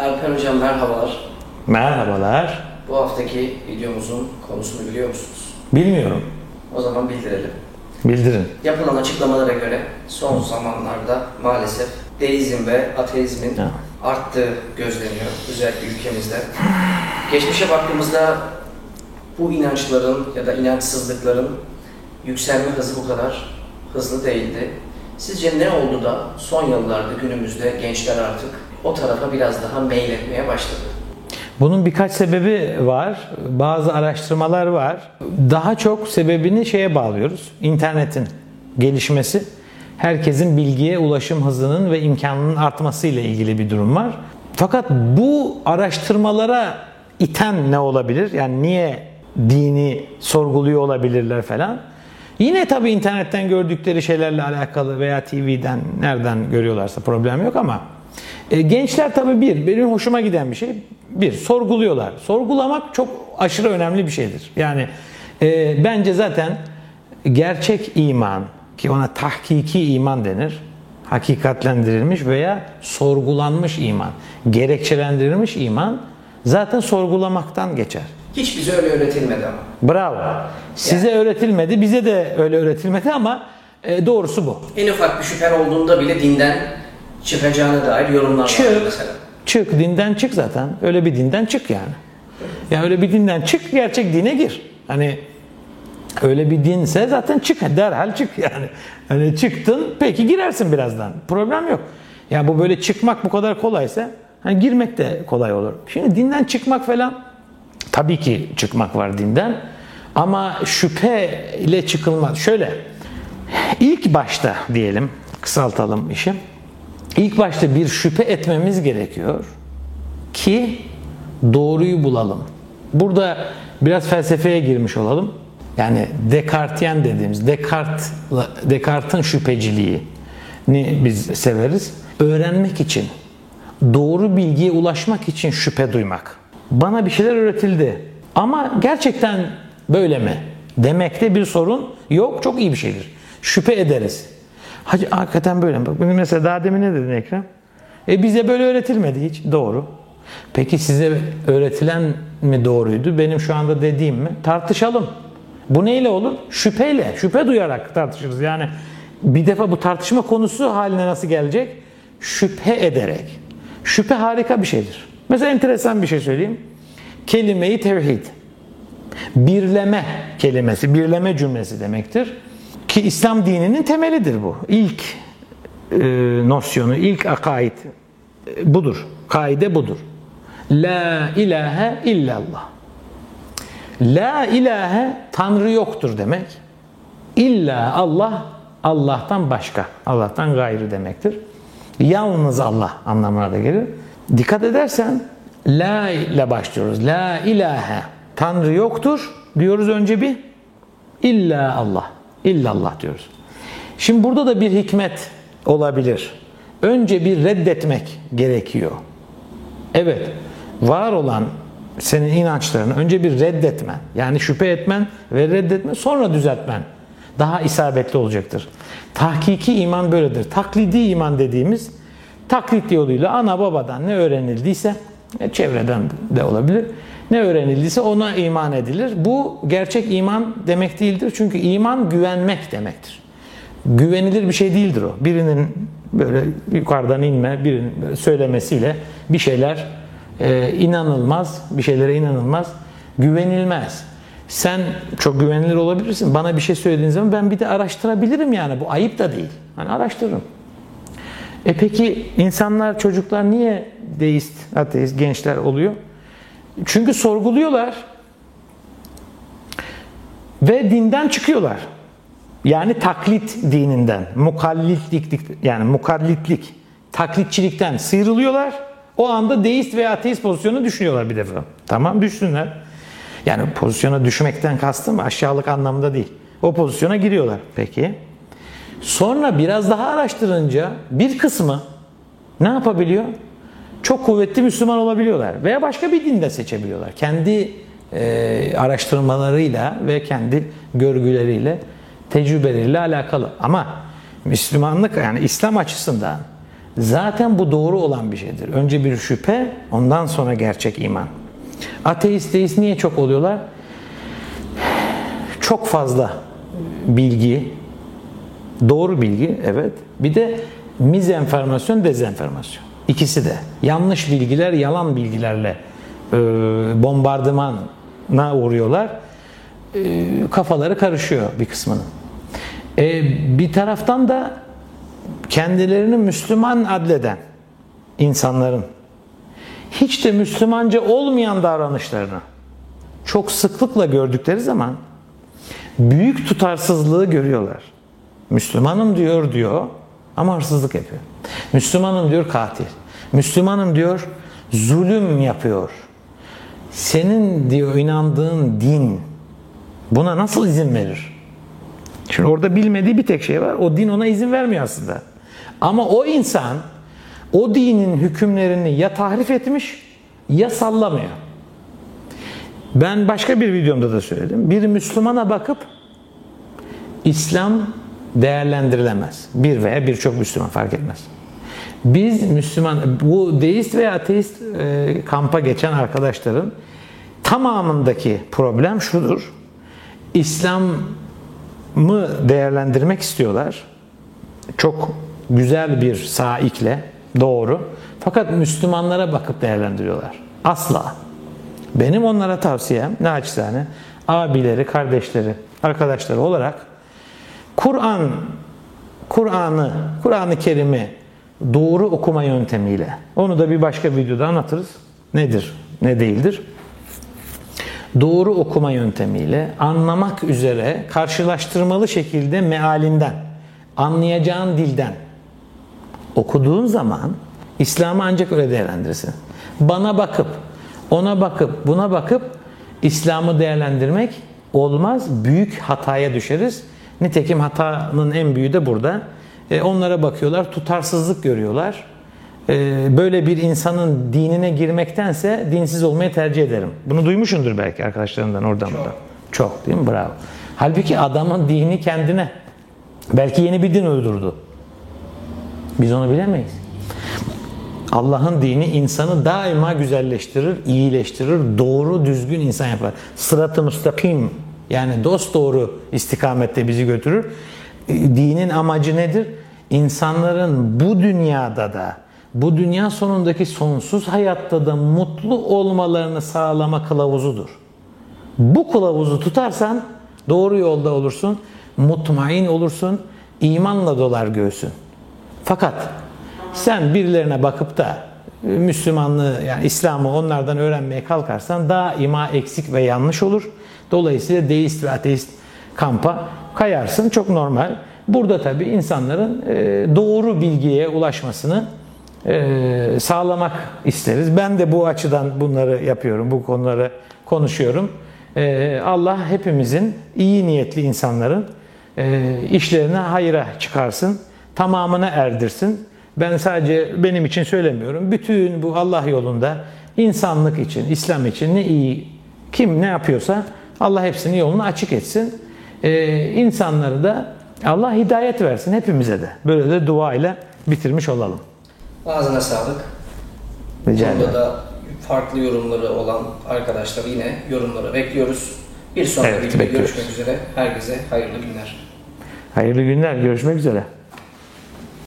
Erpen Hocam merhabalar. Merhabalar. Bu haftaki videomuzun konusunu biliyor musunuz? Bilmiyorum. O zaman bildirelim. Bildirin. Yapılan açıklamalara göre son zamanlarda maalesef deizm ve ateizmin Ha. arttığı gözleniyor özellikle ülkemizde. Geçmişe baktığımızda bu inançların ya da inançsızlıkların yükselme hızı bu kadar hızlı değildi. Sizce ne oldu da son yıllarda günümüzde gençler artık o tarafa biraz daha meyletmeye başladı? Bunun birkaç sebebi var. Bazı araştırmalar var. Daha çok sebebini şeye bağlıyoruz. İnternetin gelişmesi. Herkesin bilgiye ulaşım hızının ve imkanının artması ile ilgili bir durum var. Fakat bu araştırmalara iten ne olabilir? Yani niye dini sorguluyor olabilirler falan? Yine tabii internetten gördükleri şeylerle alakalı veya TV'den nereden görüyorlarsa problem yok ama e, gençler tabii bir, benim hoşuma giden bir şey. Bir, sorguluyorlar. Sorgulamak çok aşırı önemli bir şeydir. Yani e, bence zaten gerçek iman ki ona tahkiki iman denir. Hakikatlendirilmiş veya sorgulanmış iman, gerekçelendirilmiş iman zaten sorgulamaktan geçer. Hiç bize öyle öğretilmedi ama. Bravo. Size öğretilmedi, bize de öyle öğretilmedi ama e, doğrusu bu. En ufak bir şüphen olduğunda bile dinden çıkacağına dair yorumlar var Çık. mesela. Çık dinden çık zaten. Öyle bir dinden çık yani. Ya öyle bir dinden çık gerçek dine gir. Hani öyle bir dinse zaten çık derhal çık yani. Hani çıktın peki girersin birazdan. Problem yok. Ya bu böyle çıkmak bu kadar kolaysa hani girmek de kolay olur. Şimdi dinden çıkmak falan tabii ki çıkmak var dinden. Ama şüphe ile çıkılmaz. Şöyle ilk başta diyelim kısaltalım işi. İlk başta bir şüphe etmemiz gerekiyor ki doğruyu bulalım. Burada biraz felsefeye girmiş olalım. Yani Descartesyen dediğimiz Descartes Descartes'in şüpheciliğini biz severiz. Öğrenmek için, doğru bilgiye ulaşmak için şüphe duymak. Bana bir şeyler öğretildi. Ama gerçekten böyle mi? Demekte bir sorun yok. Çok iyi bir şeydir. Şüphe ederiz. Hacı hakikaten böyle? Bak benim mesela daha demin ne dedin Ekrem? E bize böyle öğretilmedi hiç. Doğru. Peki size öğretilen mi doğruydu? Benim şu anda dediğim mi? Tartışalım. Bu neyle olur? Şüpheyle. Şüphe duyarak tartışırız. Yani bir defa bu tartışma konusu haline nasıl gelecek? Şüphe ederek. Şüphe harika bir şeydir. Mesela enteresan bir şey söyleyeyim. Kelime-i tevhid. Birleme kelimesi, birleme cümlesi demektir. Ki İslam dininin temelidir bu. İlk e, nosyonu, ilk akaid e, budur. Kaide budur. La ilahe illallah. La ilahe Tanrı yoktur demek. İlla Allah, Allah'tan başka, Allah'tan gayrı demektir. Yalnız Allah anlamına da gelir. Dikkat edersen La ile başlıyoruz. La ilahe. Tanrı yoktur diyoruz önce bir. İlla Allah. İllallah diyoruz. Şimdi burada da bir hikmet olabilir. Önce bir reddetmek gerekiyor. Evet, var olan senin inançlarını önce bir reddetmen, yani şüphe etmen ve reddetmen, sonra düzeltmen daha isabetli olacaktır. Tahkiki iman böyledir. Taklidi iman dediğimiz taklit yoluyla ana babadan ne öğrenildiyse, e, çevreden de olabilir, ne öğrenildiyse ona iman edilir. Bu gerçek iman demek değildir. Çünkü iman güvenmek demektir. Güvenilir bir şey değildir o. Birinin böyle yukarıdan inme, birinin söylemesiyle bir şeyler e, inanılmaz, bir şeylere inanılmaz, güvenilmez. Sen çok güvenilir olabilirsin. Bana bir şey söylediğin zaman ben bir de araştırabilirim yani. Bu ayıp da değil. Hani araştırırım. E peki insanlar, çocuklar niye deist, ateist, gençler oluyor? Çünkü sorguluyorlar ve dinden çıkıyorlar. Yani taklit dininden, mukallitlik yani mukallitlik, taklitçilikten sıyrılıyorlar. O anda deist veya ateist pozisyonu düşünüyorlar bir defa. Tamam düşsünler. Yani pozisyona düşmekten kastım aşağılık anlamda değil. O pozisyona giriyorlar. Peki. Sonra biraz daha araştırınca bir kısmı ne yapabiliyor? Çok kuvvetli Müslüman olabiliyorlar veya başka bir dinde seçebiliyorlar. Kendi e, araştırmalarıyla ve kendi görgüleriyle, tecrübeleriyle alakalı. Ama Müslümanlık yani İslam açısından Zaten bu doğru olan bir şeydir. Önce bir şüphe, ondan sonra gerçek iman. Ateist, deist niye çok oluyorlar? Çok fazla bilgi, doğru bilgi evet. Bir de mizenformasyon, dezenformasyon. İkisi de. Yanlış bilgiler, yalan bilgilerle e, bombardımana uğruyorlar. E, kafaları karışıyor bir kısmının. E, bir taraftan da kendilerini Müslüman adleden insanların hiç de Müslümanca olmayan davranışlarını çok sıklıkla gördükleri zaman büyük tutarsızlığı görüyorlar. Müslümanım diyor diyor ama hırsızlık yapıyor. Müslümanım diyor katil. Müslümanım diyor zulüm yapıyor. Senin diyor inandığın din buna nasıl izin verir? Şimdi orada bilmediği bir tek şey var. O din ona izin vermiyor aslında. Ama o insan o dinin hükümlerini ya tahrif etmiş ya sallamıyor. Ben başka bir videomda da söyledim. Bir Müslümana bakıp İslam değerlendirilemez. Bir veya birçok Müslüman fark etmez. Biz Müslüman, bu deist veya ateist e, kampa geçen arkadaşların tamamındaki problem şudur. İslam'ı değerlendirmek istiyorlar. Çok güzel bir saikle, doğru. Fakat Müslümanlara bakıp değerlendiriyorlar. Asla. Benim onlara tavsiyem naçizane abileri, kardeşleri, arkadaşları olarak Kur'an Kur'an'ı, Kur'an-ı Kerim'i doğru okuma yöntemiyle onu da bir başka videoda anlatırız. Nedir, ne değildir? Doğru okuma yöntemiyle anlamak üzere karşılaştırmalı şekilde mealinden, anlayacağın dilden okuduğun zaman İslam'ı ancak öyle değerlendirirsin. Bana bakıp, ona bakıp, buna bakıp İslam'ı değerlendirmek olmaz. Büyük hataya düşeriz. Nitekim hatanın en büyüğü de burada. E, onlara bakıyorlar, tutarsızlık görüyorlar. E, böyle bir insanın dinine girmektense dinsiz olmayı tercih ederim. Bunu duymuşsundur belki arkadaşlarından oradan buradan. Çok değil mi? Bravo. Halbuki adamın dini kendine. Belki yeni bir din uydurdu. Biz onu bilemeyiz. Allah'ın dini insanı daima güzelleştirir, iyileştirir, doğru, düzgün insan yapar. Sırat-ı müstakim yani dost doğru istikamette bizi götürür. Dinin amacı nedir? İnsanların bu dünyada da, bu dünya sonundaki sonsuz hayatta da mutlu olmalarını sağlama kılavuzudur. Bu kılavuzu tutarsan doğru yolda olursun, mutmain olursun, imanla dolar göğsün. Fakat sen birilerine bakıp da Müslümanlığı yani İslam'ı onlardan öğrenmeye kalkarsan daima eksik ve yanlış olur. Dolayısıyla deist ve ateist kampa kayarsın. Çok normal. Burada tabii insanların doğru bilgiye ulaşmasını sağlamak isteriz. Ben de bu açıdan bunları yapıyorum. Bu konuları konuşuyorum. Allah hepimizin iyi niyetli insanların işlerine hayra çıkarsın. Tamamına erdirsin. Ben sadece benim için söylemiyorum. Bütün bu Allah yolunda insanlık için, İslam için ne iyi kim ne yapıyorsa Allah hepsini yolunu açık etsin. Ee, insanları da Allah hidayet versin hepimize de. Böyle de duayla bitirmiş olalım. Ağzına sağlık. Rica Burada ederim. da farklı yorumları olan arkadaşlar yine yorumları bekliyoruz. Bir sonraki Evet, videoda görüşmek üzere. Herkese hayırlı günler. Hayırlı günler. Görüşmek üzere.